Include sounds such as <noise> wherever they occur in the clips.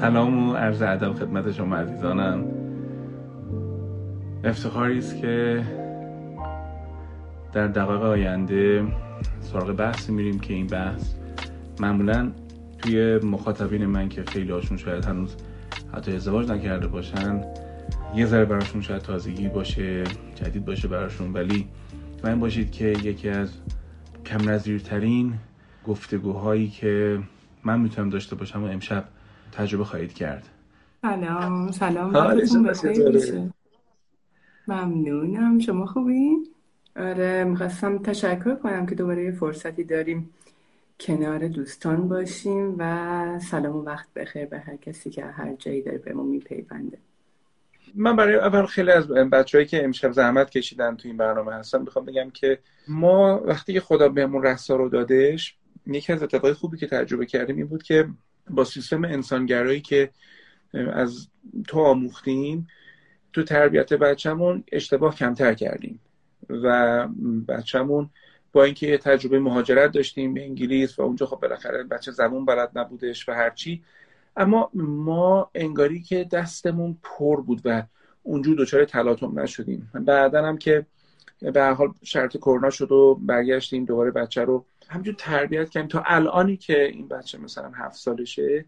سلام و عرض ادب خدمت شما عزیزانم. افتخاری است که در دقایق آینده سراغ بحثی میریم که این بحث معمولا توی مخاطبین من که خیلی هاشون شاید هنوز حتی ازدواج نکرده باشن یه ذره براشون شاید تازگی باشه جدید باشه براشون ولی من باشید که یکی از کم نظیرترین گفتگوهایی که من می‌تونم داشته باشم و امشب تجربه خواهید کرد. سلام سلام. ممنونم. شما خوبین؟ آره می‌خواستم تشکر کنم که دوباره یه فرصتی داریم کنار دوستان باشیم و سلام و وقت بخیر به هر کسی که هر جایی داره به ما میپیونده. من برای اول خیلی از بچههایی که امشب زحمت کشیدن تو این برنامه هستن می‌خوام بگم که ما وقتی که خدا بهمون رسا رو دادش یکی از اتفاقای خوبی که تجربه کردیم این بود که با سیستم انسانگرایی که از تو آموختیم تو تربیت بچهمون اشتباه کمتر کردیم و بچهمون با اینکه تجربه مهاجرت داشتیم به انگلیس و اونجا خب بالاخره بچه زبون بلد نبودش و هرچی اما ما انگاری که دستمون پر بود و اونجور دچار تلاطم نشدیم. بعدا هم که به حال شرط کرونا شد و برگشتیم دوباره بچه رو همجور تربیت کردیم. تا الانی که این بچه مثلا هفت سالشه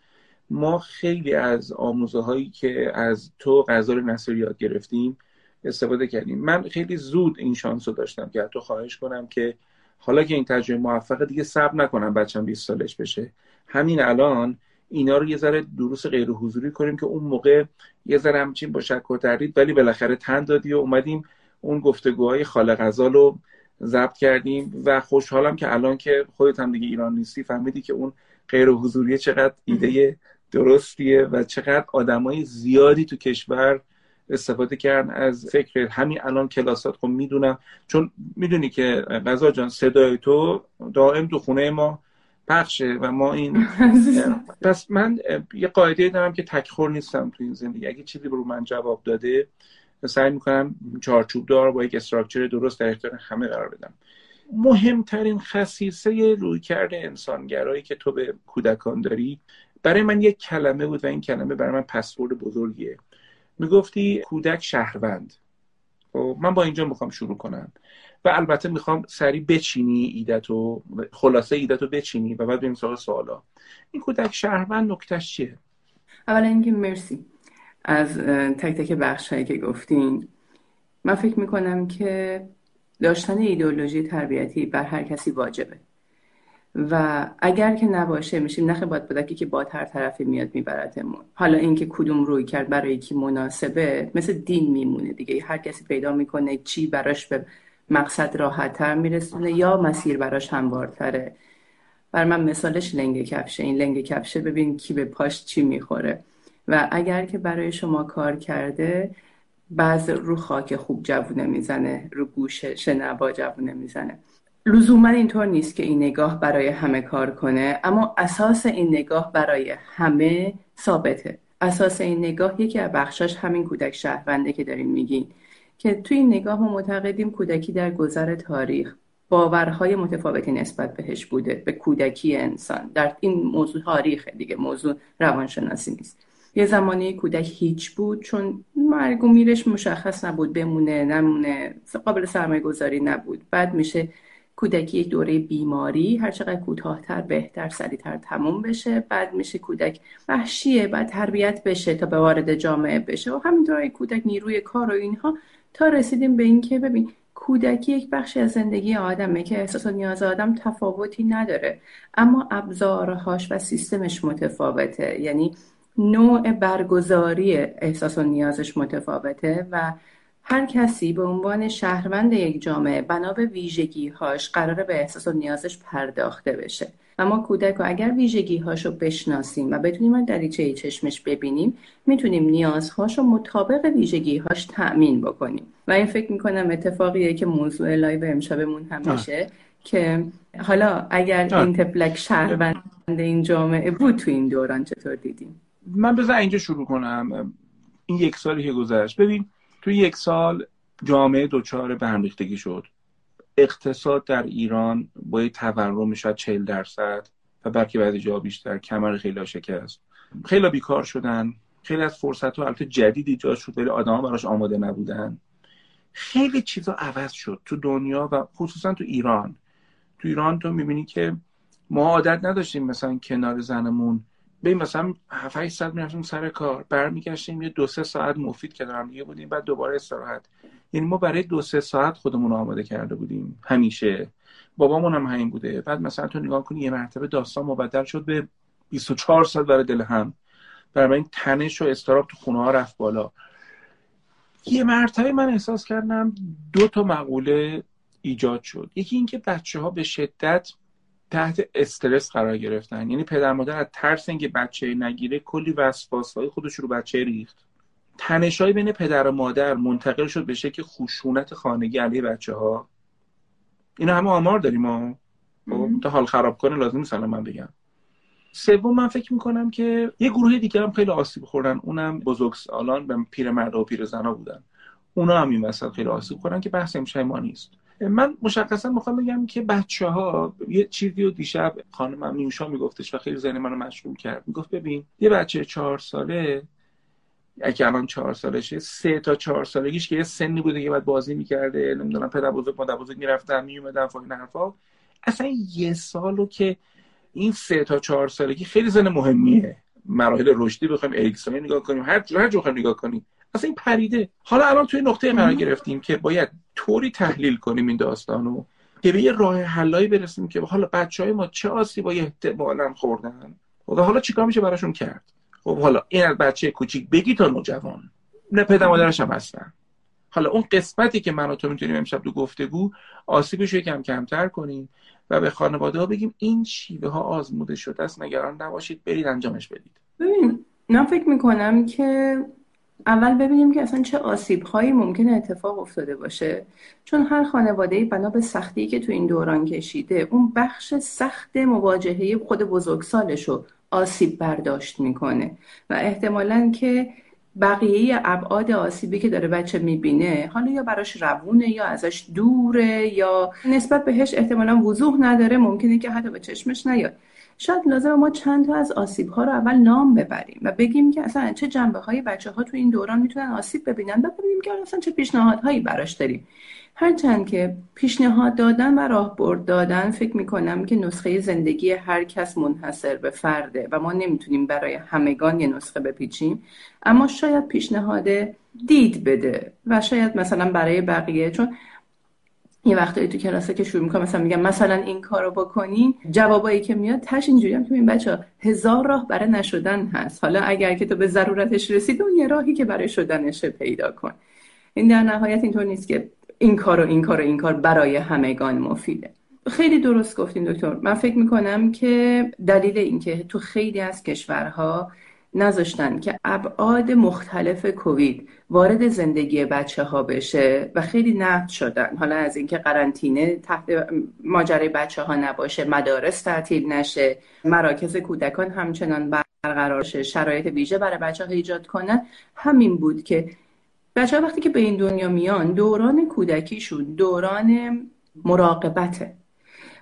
ما خیلی از آموزه هایی که از تو غزال نصر یاد گرفتیم استفاده کردیم. من خیلی زود این شانس رو داشتم که تو خواهش کنم که حالا که این تجربه موفقه دیگه صبر نکنم بچم 20 سالش بشه. همین الان اینا رو یه ذره دروس غیر حضوری کنیم که اون موقع یه ذره همچین با شک و تردید ولی بالاخره تن دادی و اومدیم اون گفتگوهای خالق غزال رو ضبط کردیم و خوشحالم که الان که خودت هم دیگه ایران نیستی فهمیدی که اون غیر حضوری چقدر ایده درستیه و چقدر آدمای زیادی تو کشور استفاده کردن از فکر همین الان کلاسات. خب می‌دونم چون می‌دونی که غذا جان صدای تو دائم تو خونه ما پخشه و ما این <laughs> پس من یه قاعده دارم که تکخور نیستم تو این زندگی. اگه چیزی رو من جواب داده سعی می‌کنم چارچوب دار با یک استراکچر درست در اختیار همه قرار بدم. مهمترین خصیصه رویکرد انسانگرایی که تو به کودکان داری برای من یک کلمه بود و این کلمه برای من پسورد بزرگیه. می‌گفتی کودک شهروند. خب من با اینجا می‌خوام شروع کنم. و البته می‌خوام سری بچینی ایدتو خلاصه ایدتو بچینی و بعد بریم سراغ سوالا. این کودک شهروند نکتهش چیه؟ اولا اینکه مرسی. از تک تک بخش که گفتین. من فکر می‌کنم که داشتن ایدئولوژی تربیتی بر هر کسی واجبه. و اگر که نباشه میشیم نخه باد بودکی که با هر طرفی میاد میبردمون. حالا اینکه کدوم روی کرد برای کی مناسبه مثل دین میمونه دیگه. هر کسی پیدا می‌کنه چی براش به مقصد راحتتر میرسونه یا مسیر براش هموارتره. بر من مثالش لنگ کفشه. این لنگ کفشه ببین کی به پاش چی می‌خوره. و اگر که برای شما کار کرده بعض رو خاک خوب جوونه می‌زنه رو گوش شنوا جوونه می‌زنه. لزوما اینطور نیست که این نگاه برای همه کار کنه اما اساس این نگاه برای همه ثابته. اساس این نگاه یکی از بخشاش همین کودک شهرونده که داریم میگین که توی این نگاه ما معتقدیم کودکی در گذر تاریخ باورهای متفاوتی نسبت بهش بوده به کودکی انسان. در این موضوع تاریخ دیگه موضوع روانشناسی نیست. یه زمانی کودک هیچ بود چون مرگ و میرش مشخص نبود بمونه نمونه قابل سرمایه گذاری نبود. بعد میشه کودکی یک دوره بیماری هر چقدر کوتاهتر بهتر سریعتر تموم بشه. بعد میشه کودک وحشیه بعد تربیت بشه تا به وارد جامعه بشه. و همینطور کودک نیروی کار و اینها. تا رسیدیم به اینکه ببین کودکی یک بخشی از زندگی آدمه که احساس و نیاز آدم تفاوتی نداره. اما ابزارهاش و سیستمش متفاوته. یعنی نوع برگزاری احساس و نیازش متفاوته و هر کسی به عنوان شهروند یک جامعه بنا به ویژگیهاش قراره به احساس و نیازش پرداخته بشه. و ما کودک رو اگر ویژگیهاش رو بشناسیم و بتونیم از دریچه چشمش ببینیم می‌تونیم نیازهاش رو مطابق ویژگیهاش تأمین بکنیم. و این فکر می‌کنم اتفاقیه که موضوع لایو امشبمون هم میشه که حالا اگر این طفلک شهروند این جامعه بود تو این دوران چطور دیدیم؟ من بذار اینجا شروع کنم. این یک سالی که گذشت. ببین توی یک سال جامعه دچار به هم ریختگی شد. اقتصاد در ایران با یه تورم شاید 40 درصد و بلکه بعضی جا بیشتر کمر خیلی شکست. خیلی بیکار شدن. خیلی از فرصت ها البته جدید ایجاد شد. ولی آدما براش آماده نبودن. خیلی چیزا عوض شد تو دنیا و خصوصا تو ایران. تو ایران تو می‌بینی که ما عادت نداشتیم مثلا کنار زنمون بریم مثلا 7 8 ساعت می‌رفتیم سر کار برمیگشتیم یه دو سه ساعت مفید کنار دیگه بودیم بعد دوباره استراحت. یعنی ما برای دو سه ساعت خودمون آماده کرده بودیم همیشه. بابامون هم همین بوده. بعد مثلا تو نگاه کنی یه مرتبه داستان مبدل شد به 24 ساعت برای دل هم. برای این تنش و استراب تو خونه ها رفت بالا. یه مرتبه من احساس کردم دو تا مقوله ایجاد شد. یکی اینکه بچه ها به شدت تحت استرس قرار گرفتن. یعنی پدر مادر از ترس اینکه بچه نگیره کلی وسواس های خودش رو بچه ریخت. تنشای بین پدر و مادر منتقل شد به شکل خشونت خانگی علیه بچه ها اینا همه آمار داریم ما خب، تا حال خراب کنه لازم نیست من بگم. سوم من فکر می‌کنم که یه گروه دیگه هم خیلی آسیب خوردن. اونم بزرگسالان به پیرمرد و پیرزنا بودن. اونا هم این وسط خیلی آسیب خوردن که بحث امشب ما نیست. من مشخصا می‌خوام بگم که بچه ها یه چیزی رو دیشب خانمم نیوشا میگفتش و خیلی ذهن منو مشغول کرد. می‌گفت ببین یه بچه چهار ساله اگه الان چهار سالشه سه تا چهار سالگیش که یه سنی بوده که باید بازی می‌کرده نمی‌دونم پدر بزرگ مادر بزرگ می‌رفتن میومدن فوق این حرفا. اصلا یه سالو که این سه تا چهار سالگی خیلی سن مهمیه. مراحل رشدی بخوایم اریکسونی نگاه کنیم هر هر جو نگاه کنیم. اصلا این پریده حالا الان توی نقطه قرار گرفتیم که باید طوری تحلیل کنیم این داستانو که به یه راه حلایی برسیم که حالا بچه های ما چه آسیبایی احتمالا خوردن؟ و حالا چیکار میشه براشون کرد؟ خب حالا این از بچه کوچیک بگی تا نوجوان. نه پدر مادرش هم هستن. حالا اون قسمتی که من و تو می‌تونیم امشب تو گفتگو آسیبش کم کمتر کنیم و به خانواده ها بگیم این شیوه ها آزموده شده است نگران نباشید برید انجامش بدید. ببین من فکر می‌کنم که اول ببینیم که اصلا چه آسیب هایی ممکنه اتفاق افتاده باشه. چون هر خانواده بنا به سختی که تو این دوران کشیده اون بخش سخت مواجهه خود بزرگسالش رو آسیب برداشت می‌کنه. و احتمالا که بقیه ابعاد آسیبی که داره بچه می‌بینه حالا یا براش روونه یا ازش دوره یا نسبت بهش احتمالا وضوح نداره ممکنه که حتی به چشمش نیاد. شاید لازم ما چند تا از آسیب ها رو اول نام ببریم و بگیم که اصلا چه جنبه های بچه ها تو این دوران می‌تونن آسیب ببینن و ببینیم که اصلا چه پیشنهادهایی براش داریم. هرچند که پیشنهاد دادن و راهبرد دادن فکر می‌کنم که نسخه زندگی هر کس منحصر به فرده و ما نمی‌تونیم برای همگان یه نسخه بپیچیم اما شاید پیشنهاد دید بده و شاید مثلا برای بقیه چون یه وقتایی تو کلاسه که شروع می‌کنم مثلا میگم مثلا این کارو بکنین جوابایی که میاد تش اینجوری هم که این بچه هزار راه برای نشدن هست. حالا اگر که تو به ضرورتش رسید اون یه راهی که برای شدنش پیدا کن. این در نهایت اینطور نیست که این کار و این کار و این کار برای همگان مفیده. خیلی درست گفتین دکتر. من فکر می‌کنم که دلیل اینکه تو خیلی از کشورها نذاشتن که ابعاد مختلف کووید وارد زندگی بچه ها بشه و خیلی نقد شدن. حالا از اینکه قرنطینه تحت ماجرای بچه ها نباشه مدارس تعطیل نشه مراکز کودکان همچنان برقرار شه شرایط ویژه برای بچه ها ایجاد کنن همین بود که بچه ها وقتی که به این دنیا میان دوران کودکیشون دوران مراقبته.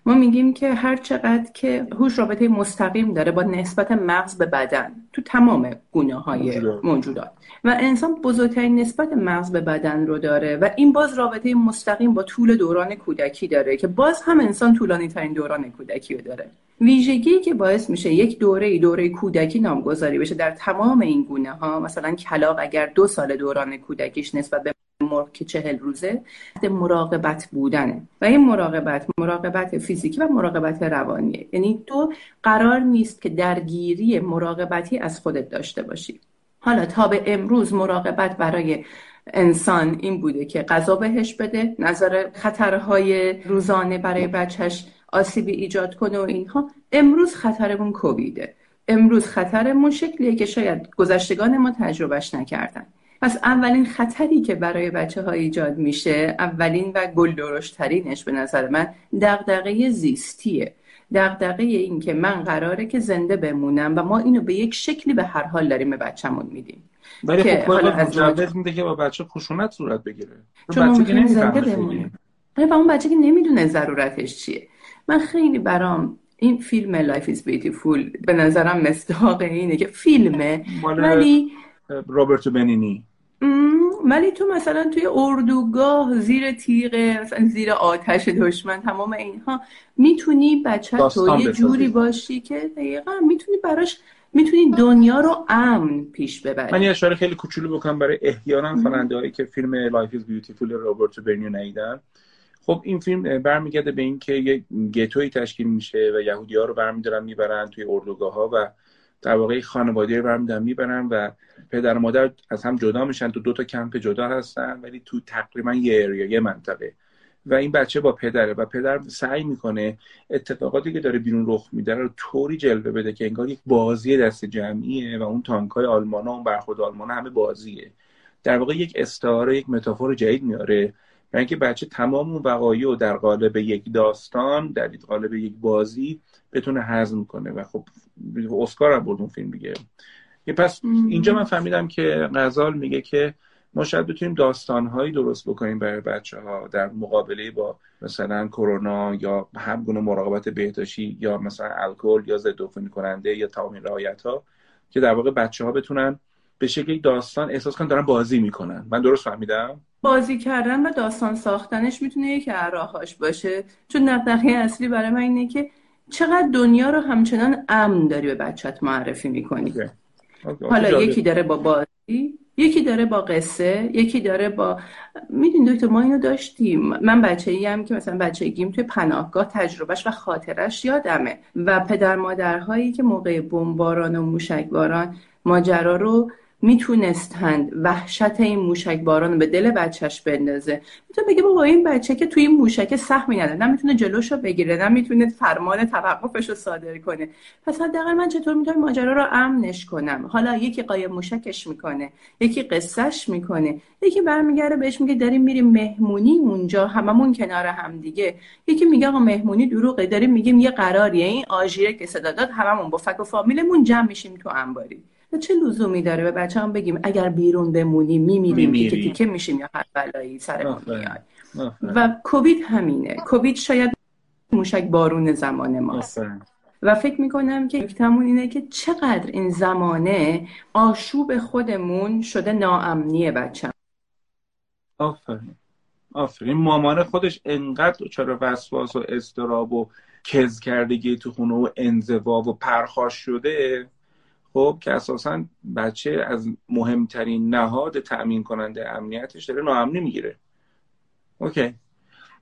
ما میگیم که هر چقدر که هوش رابطه مستقیم داره با نسبت مغز به بدن تو تمام گونه های موجودات. و انسان بزرگترین نسبت مغز به بدن رو داره و این باز رابطه مستقیم با طول دوران کودکی داره که باز هم انسان طولانی ترین دوران کودکی رو داره. ویژگی که باعث میشه یک دوره دوره کودکی نامگذاری بشه در تمام این گونه ها مثلا کلاق اگر دو سال دوران کودکیش نسبت به مرغ که چهل روزه مراقبت بودنه. و این مراقبت مراقبت فیزیکی و مراقبت روانیه. یعنی تو قرار نیست که درگیری مراقبتی از خودت داشته باشی. حالا تا به امروز مراقبت برای انسان این بوده که غذا بهش بده نظر خطرهای روزانه برای بچهش آسیبی ایجاد کنه و اینها امروز خطرمون کوویده. امروز خطرمون شکلیه که شاید گذشتگان ما تجربهش نکردن. پس اولین خطری که برای بچه ها ایجاد میشه اولین و گل ترینش به نظر من دغدغه زیستیه. دغدغه این که من قراره که زنده بمونم و ما اینو به یک شکلی به هر حال داریم به بچه‌مون میدیم. ولی که خب از میده که با بچه خشونت صورت بگیره. چون بچه که زنده بمونه و اون بچه که نمی‌دونه ضرورتش چیه. من خیلی برام این فیلم Life is Beautiful به نظرم مصداق اینه که فیلمه ولی روبرت بنینی. ولی تو مثلا توی اردوگاه زیر تیغه مثلا زیر آتش دشمن تمام اینها می‌تونی بچه تو یه جوری باشی که دقیقا می‌تونی براش می‌تونی دنیا رو امن پیش ببری. من یه اشاره خیلی کوچولو بکنم برای احیانا خواننده هایی که فیلم Life is Beautiful روبرت بنینی ندیدن. خب این فیلم برمیگرده به اینکه یه گتوی تشکیل میشه و یهودی ها رو برمیدارن می‌برن توی اردوگاه ها و در واقع خانواده رو برمیدارن می‌برن و پدر و مادر از هم جدا میشن تو دو تا کمپ جدا هستن ولی تو تقریبا یه اریا یه منطقه. و این بچه با پدره و پدر سعی می‌کنه اتفاقاتی که داره بیرون رخ میده رو طوری جلوه بده که انگار یک بازی دست جمعیه و اون تانکای آلمان ها اون برخورد آلمان همه بازیه. در واقع یک استعاره یک متافور جدید میاره. و اینکه بچه تمام اون وقایع و در قالب یک داستان در قالب یک بازی بتونه هضم کنه. و خب اسکار هم برد اون فیلم دیگه. پس اینجا من فهمیدم که غزال میگه که ما شاید بتونیم داستانهایی درست بکنیم برای بچه ها در مقابله با مثلا کرونا یا هم گونه مراقبت بهداشتی یا مثلا الکل یا ضد کننده یا تمام این رعایت ها که در واقع بچه ها بتونن به شکل داستان احساس کنن دارن بازی می‌کنن. من درست فهمیدم؟ بازی کردن و داستان ساختنش می‌تونه یک راهاش باشه. چون دغدغه اصلی برای من اینه که چقدر دنیا رو همچنان امن داری به بچت معرفی می‌کنی. حالا یکی داره با بازی یکی داره با قصه یکی داره با می‌دونی دکتر ما اینو داشتیم. من بچه ای هم که مثلا بچه گیم توی پناهگاه تجربهش و خاطرش یادمه. و پدر مادرهایی که موقع بمباران و موشکباران ماجرا رو می‌تونستند وحشت این موشک باران به دل بچهش بندازه. می‌تونه بگه بابا این بچه که توی این موشک سهمی نداره. نه می‌تونه جلوش رو بگیره نه می‌تونه فرمان توقفش رو صادر کنه. پس حداقل من چطور می‌تونم ماجرا رو امنش کنم؟ حالا یکی قایم موشکش می‌کنه یکی قصهش می‌کنه. یکی برمیگرده بهش میگه داریم میریم مهمونی اونجا هممون کنار هم دیگه. یکی میگه آقا مهمونی دروغه داریم میگیم یه قراریه. این آژیره که صدا داد هممون با فک و فامیلمون جمع میشیم تو انباری. چه لزومی داره به بچه هم بگیم اگر بیرون بمونیم میمیریم تیکه تیکه میشیم یا هر بلایی سر میاد و کووید همینه. کووید شاید موشک بارون زمان ماست و فکر می‌کنم که نکتمون اینه که چقدر این زمانه آشوب خودمون شده ناامنی بچه آفرین. آفرین. مامان خودش انقدر چرا وسواس و استراب و کز کردگی تو خونه و انزوا و پرخاش شده. خب که اساسا بچه از مهمترین نهاد تأمین کننده امنیتش داره ناامنی می‌گیره. اوکی.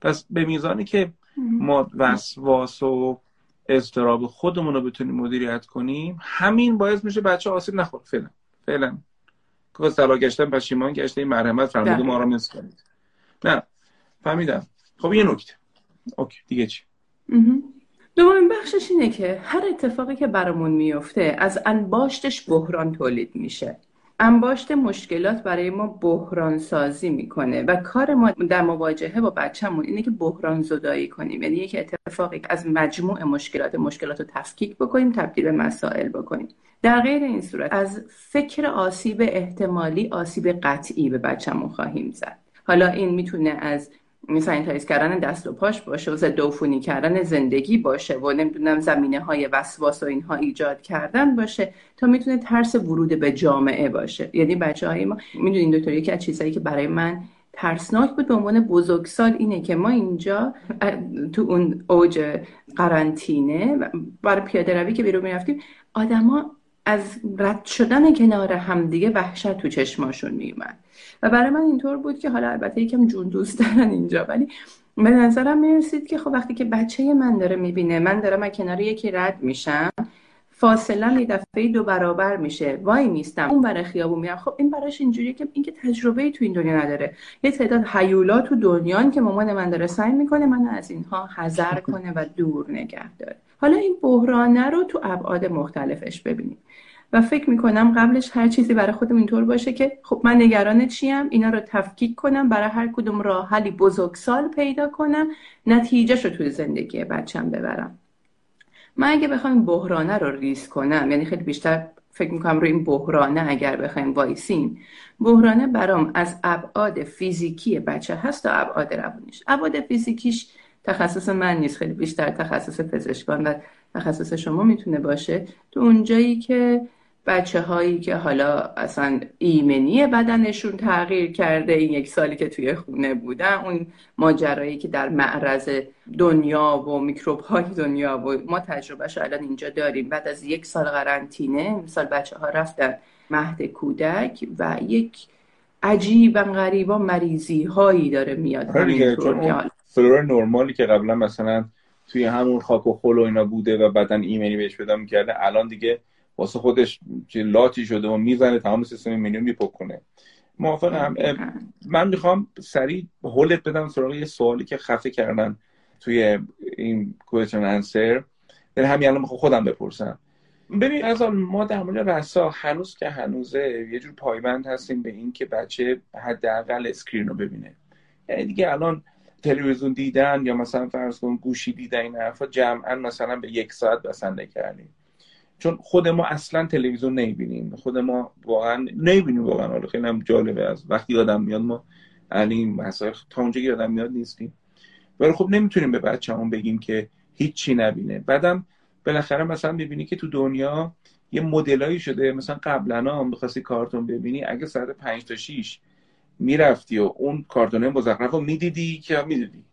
پس به میزانی که ما وسواس و اضطراب خودمون رو بتونیم مدیریت کنیم همین باعث میشه بچه آسیب نخور فعلا. فعلا. که سلا گشتن پشیمان گشته این مرحمت فرموده ما رو کنید. نه. فهمیدم. خب یه نکته. اوکی. دیگه چی؟ دومین بخشش اینه که هر اتفاقی که برامون میفته از انباشتش بحران تولید میشه. انباشت مشکلات برای ما بحران سازی می‌کنه و کار ما در مواجهه با بچهمون اینه که بحران زدایی کنیم. یعنی یک اتفاقی از مجموع مشکلات مشکلات رو تفکیک بکنیم تبدیل به مسائل بکنیم. در غیر این صورت از فکر آسیب احتمالی آسیب قطعی به بچهمون خواهیم زد. حالا این می‌تونه از سانیتایز کردن دست و پاش باشه و ضد کردن زندگی باشه و نمی‌دونم زمینه های وسواس و اینها ایجاد کردن باشه تا می‌تونه ترس ورود به جامعه باشه. یعنی بچه های ما می‌دونین دکتر یکی از چیزهایی که برای من ترسناک بود به عنوان بزرگسال اینه که ما اینجا تو اون اوج قرنطینه برای پیاده روی که بیرون می‌رفتیم آدما از رد شدن کنار همدیگه وحشت تو چشماشون میومد. و برای من اینطور بود که حالا البته یکم جون دوست دارن اینجا ولی به نظرم می‌رسید که خب وقتی که بچه من داره می‌بینه من دارم از کنار یکی رد میشم فاصله یه دفعه دو برابر میشه. وای میستم. اون برای خیابون میرم. خب این براش اینجوریه که اینکه تجربه تو این دنیا نداره. یه تعداد حیولا تو دنیان که مامان من داره سعی می‌کنه من از اینها حذر <laughs> کنه و دور نگه داره. حالا این بحرانه رو تو ابعاد مختلفش ببینیم. و فکر می‌کنم قبلش هر چیزی برای خودم اینطور باشه که خب من نگران چیم اینا رو تفکیک کنم برای هر کدوم راه حلی بزرگسال پیدا کنم نتیجهش رو توی زندگی بچم ببرم. من اگه بخوام بحرانه رو ریز کنم یعنی خیلی بیشتر فکر می‌کنم روی این بحرانه اگر بخوایم وایسیم بحرانه برام از ابعاد فیزیکی بچه هست تا ابعاد روانیش. ابعاد فیزیکیش تخصص من نیست خیلی بیشتر تخصص پزشکان و تخصص شما می‌تونه باشه. تو اونجایی که بچه هایی که حالا اصلا ایمنی بدنشون تغییر کرده این یک سالی که توی خونه بودن اون ماجرایی که در معرض دنیا و میکروب های دنیا و ما تجربهش الان اینجا داریم. بعد از یک سال قرنطینه مثال بچه ها رفتن مهد کودک و یک عجیبا غریبا مریضی هایی داره میاد فلور نرمالی که قبلا مثلا توی همون خاک و خل و اینا بوده و بعدا ایمنی بهش پیدا می‌کرده الان دیگه واسه خودش لاتی شده و می‌زنه تمام سیستم ایمنی میپک کنه. موافقم. من می‌خوام سریع هولت بدم سراغ یه سوالی که خفمون کردن توی این question answer یعنی همین الان خودم بپرسم. ببین از ما در مورد رسانه هنوز که هنوزه یه جور پایبند هستیم به این که بچه حداقل screen رو ببینه. یعنی دیگه الان تلویزیون دیدن یا مثلا فرض کن گوشی دیدن این حرفا جمعا مثلا به یک ساعت بسنده کردیم. چون خود ما اصلا تلویزیون نمی‌بینیم. خود ما واقعا نمی‌بینیم واقعا. حالا خیلی هم جالبه از وقتی یادم میاد ما یعنی مسائل تا اونجا یادم میاد نیستیم. ولی خب نمی‌تونیم به بچه‌مون بگیم که هیچی نبینه. بعدم بالاخره مثلا ببینی که تو دنیا یه مدلایی شده. مثلا قبلا هم می‌خواستی کارتون ببینی. اگه ساعت 5 تا 6 می‌رفتی و اون کارتونه مزخرف رو می‌دیدی که می‌دیدی.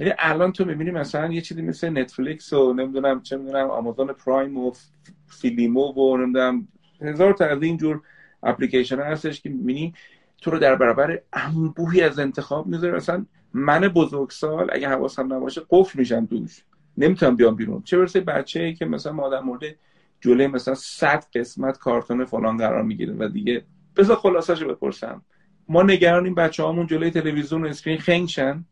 ولی الان تو می‌بینی مثلا یه چیزی مثل نتفلیکس و نمی‌دونم چه می‌دونم آمازون پرایم و فیلیمو و نمی‌دونم هزار تا از اینجور اپلیکیشن هستش که می‌بینی تو رو در برابر انبوهی از انتخاب می‌ذاره. مثلا من بزرگسال اگه حواسم نباشه قفل میشم دوش نمی‌تونم بیام بیرون. چه برسه بچه ای که مثلا ما در مورد جلوی مثلا 100 قسمت کارتون فلان قرار می‌گیره و دیگه بذار خلاصش بپرسم. ما نگرانیم بچه هامون جلوی تلویزیون و screen خنگشن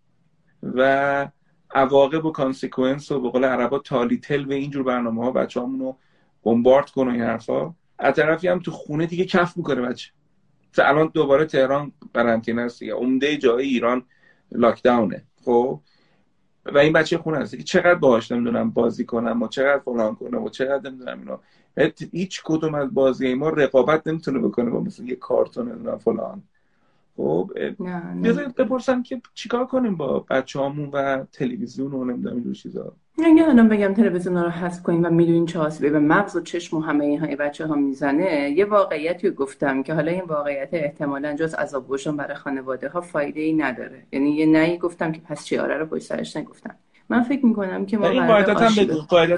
و عواقب و consequence و به قول عربا تالی تل و اینجور برنامه ها بچه رو bombard کنه این حرفا. از طرفی هم تو خونه دیگه کف می‌کنه بچه. الان دوباره تهران قرنطینه است دیگه. عمده جای ایران lockdown ه خب؟ و این بچه خونه هست که چقدر باهاش نمی‌دونم بازی کنم و چقدر فلان کنم و چقدر نمی‌دونم اینا. هیچ کدوم از بازی ما رقابت نمی‌تونه بکنه با مثل یه کارتون فلان. خب بپرسم که چیکار کنیم با بچه همون و تلویزیون و نمی‌دونم این چیزا؟ اگه الان بگم تلویزیون رو حذف کنیم و می‌دونین چه آسیبی به مغز و چشم و همه اینها بچه ها می‌زنه. یه واقعیتی گفتم که حالا این واقعیت احتمالا جز عذاب برای خانواده ها فایده ای نداره. یعنی یه نهی گفتم که پس چیاره رو پشت سرش نگفتم. من فکر می‌کنم که ما این قاعدتا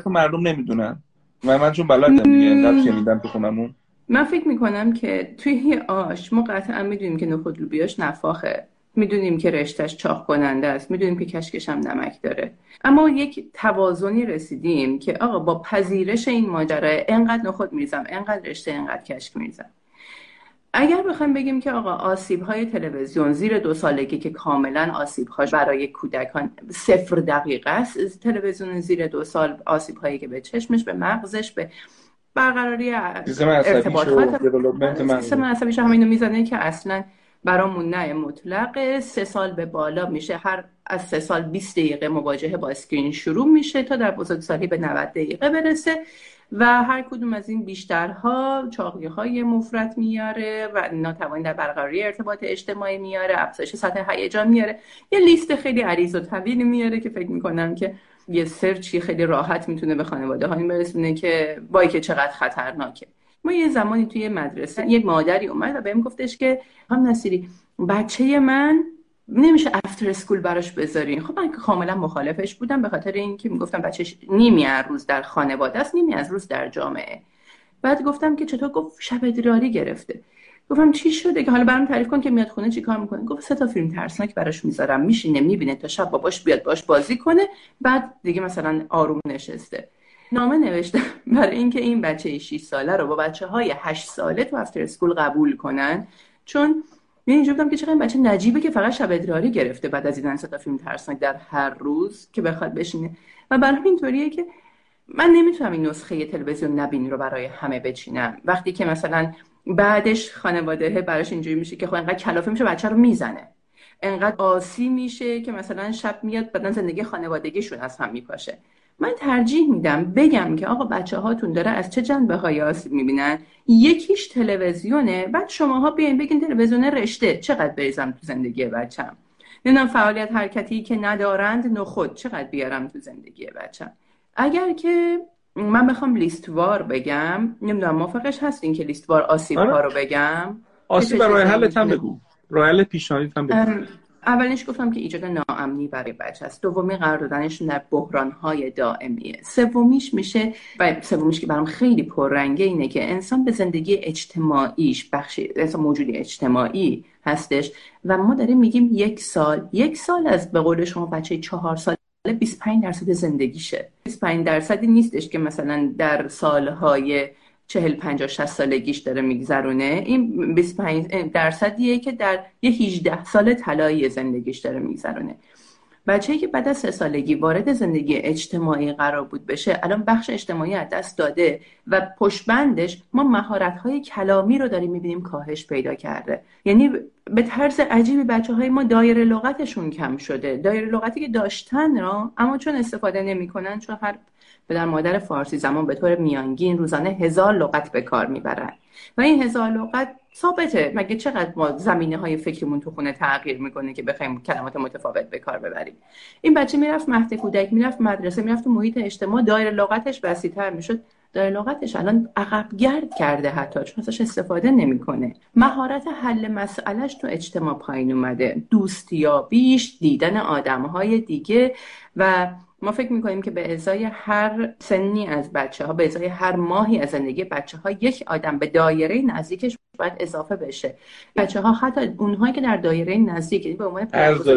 هم مردم نمی‌دونن. و من چون بلدم دیگه شنیدم تو خونمون. من فکر می‌کنم که توی آش ما قطعا می‌دونیم که نخود لوبیاش نفاخه. می‌دونیم که رشتش چاق کننده است. می‌دونیم که کشکش هم نمک داره. اما یک توازنی رسیدیم که آقا با پذیرش این ماجرا انقدر نخود میریزم انقدر رشته انقدر کشک میریزم. اگر بخوایم بگیم که آقا آسیب های تلویزیون زیر دو سالگی که کاملا آسیب هاش برای کودکان صفر دقیقه است تلویزیون زیر دو سال آسیب هایی که به چشمش به مغزش به برقراری ارتباطات سیستم عصبیش هم اینو می‌زنه که اصلا برامون نه مطلق سه سال به بالا میشه. هر از سه سال 20 دقیقه مواجهه با اسکرین شروع میشه تا در بزرگسالی به 90 دقیقه برسه و هر کدوم از این بیشترها چاقی های مفرت میاره و ناتوانی در برقراری ارتباط اجتماعی میاره افزایش سطح هیجان میاره. یه لیست خیلی عریض و طویلی میاره که فکر می‌کنم که یه سرچی خیلی راحت می‌تونه به خانواده ها این برسونه که وای که چقدر خطرناکه. ما یه زمانی توی مدرسه یک مادری اومد و بهم گفتش که هم نصیری بچه من نمیشه افتر اسکول براش بذارین. خب من که کاملا مخالفش بودم به خاطر اینکه می‌گفتم بچهش نیمی از روز در خانواده است نیمی از روز در جامعه. بعد گفتم که چطور؟ گفت شب ادراری گرفته. گفتم چی شده که حالا برام تعریف کن که میاد خونه چیکار می‌کنه؟ گفت سه تا فیلم ترسناک براش می‌ذارم. میشینه می‌بینه. تا شب باباش بیاد باش بازی کنه بعد دیگه مثلا آروم نشسته. نامه نوشتم <laughs> برای اینکه این بچه 6 ساله رو با بچه های 8 ساله تو افتر اسکول قبول کنن. چون من اینجا بودم که چقدر بچه نجیبه که فقط شب ادراری گرفته بعد از دیدن تا فیلم ترسناک در هر روز که بخواد بشینه. و برای اینطوریه که من نمی‌تونم این نسخه تلویزیون نبینی رو برای همه بچینم. وقتی که مثلا بعدش خانواده براش اینجوری میشه که خب انقدر کلافه میشه بچه رو می‌زنه. انقدر آسی میشه که مثلا شب میاد بعدا زندگی خانوادگیشون از هم میپاشه. من ترجیح میدم بگم که آقا بچه هاتون داره از چه جنبه های آسیب می‌بینن؟ یکیش تلویزیونه بعد شماها بیاین بگین تلویزیون رشته چقدر بریزم تو زندگی بچم؟ نمی‌دونم فعالیت حرکتی که ندارند نخود چقدر بیارم تو زندگی بچم؟ اگر که من بخوام لیستوار بگم. نمی‌دونم موافقش هستین که لیستوار آسیب آره. ها رو بگم؟ آسیب راه حلت هم بگو. راه حل پیشنهادی هم بگو. اولش گفتم که ایجاد ناامنی برای بچه است. دومی قرار دادنشون در بحران های دائمیه سومیش میشه و سومیش که برام خیلی پررنگه اینه که انسان به زندگی اجتماعیش بخشی انسان موجودی اجتماعی هستش و ما داریم میگیم یک سال. یک سال از به قول شما بچه چهار سال 25 درصد زندگیشه. 25 درصدی نیستش که مثلا در سالهای چهل پنجاه شست سالگیش داره میگذرونه. این 25 درصدیه که در یه 18 سال طلایی زندگیش داره میگذرونه. بچه‌ای که بعد از سه سالگی وارد زندگی اجتماعی قرار بود بشه الان بخش اجتماعی از دست داده و پشتبندش ما مهارت‌های کلامی رو داریم می‌بینیم کاهش پیدا کرده. یعنی به طرز عجیبی بچه های ما دایره لغتشون کم شده. دایره لغتی که داشتن را اما چون استفاده نمی‌کنن چون هر در مادر فارسی زمان به طور میانگین روزانه هزار لغت به کار می‌برن. و این هزار لغت ثابته. مگه چقدر ما زمینه های فکرمون تو خونه تغییر می‌کنه که بخوایم کلمات متفاوت به کار ببریم؟ این بچه می‌رفت مهد کودک می‌رفت مدرسه می‌رفت تو محیط اجتماع. دایره لغتش وسیعتر می‌شد. دایره لغتش الان عقب گرد کرده حتی چون ازش استفاده نمی‌کنه. مهارت حل مسئلهش تو اجتماع پایین اومده. دوستیابیش دیدن آدمهای دیگه و ما فکر می‌کنیم که به ازای هر سنی از بچه ها به ازای هر ماهی از زندگی بچه ها یک آدم به دایره نزدیکش باید اضافه بشه. بچه ها حتی اونهایی که در دایره نزدیک یعنی به عنوان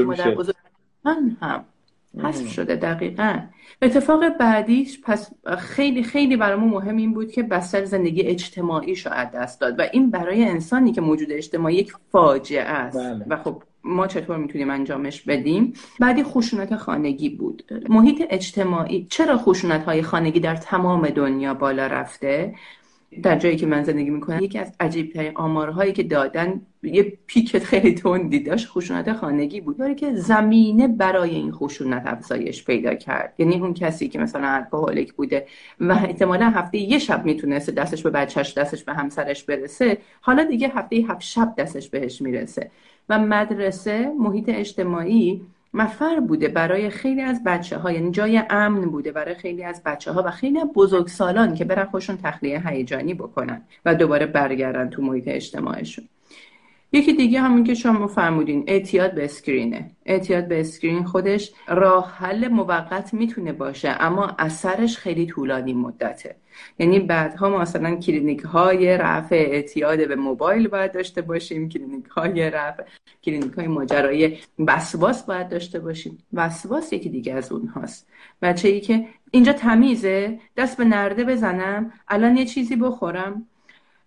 مادر بزرگ من هم حذف شده دقیقا. اتفاق بعدیش پس خیلی خیلی برامون مهم این بود که بستر زندگی اجتماعی شاید دست داد و این برای انسانی که موجود اجتماعی یک فاجعه است. بله. و خب ما چطور می‌تونیم انجامش بدیم؟ بعدی خشونت خانگی بود. محیط اجتماعی چرا خشونت های خانگی در تمام دنیا بالا رفته؟ در جایی که من زندگی می‌کنم یکی از عجیب ترین آمارهایی که دادن یه پیک خیلی تندی داشت خشونت خانگی بود. داره که زمینه برای این خشونت افزایش پیدا کرد. یعنی اون کسی که مثلا الکلیک بوده و احتمالا هفته یه شب می‌تونسته دستش به بچهش دستش به همسرش برسه حالا دیگه هفته هفت شب دستش بهش می‌رسه. و مدرسه محیط اجتماعی مفر بوده برای خیلی از بچه ها یعنی جای امن بوده برای خیلی از بچه ها و خیلی از بزرگسالان که برن خودشون تخلیه هیجانی بکنن و دوباره برگردن تو محیط اجتماعشون. یکی دیگه همون که شما فرمودین اعتیاد به screen ه. اعتیاد به screen خودش راه حل موقت می‌تونه باشه اما اثرش خیلی طولانی مدته. یعنی بعدها ما مثلا کلینیک های رفع اعتیاد به موبایل باید داشته باشیم کلینیک های رفع کلینیک های ماجرای وسواس باید داشته باشیم. وسواس یکی دیگه از اونهاست. بچه ای که اینجا تمیزه دست به نرده بزنم الان یه چیزی بخورم.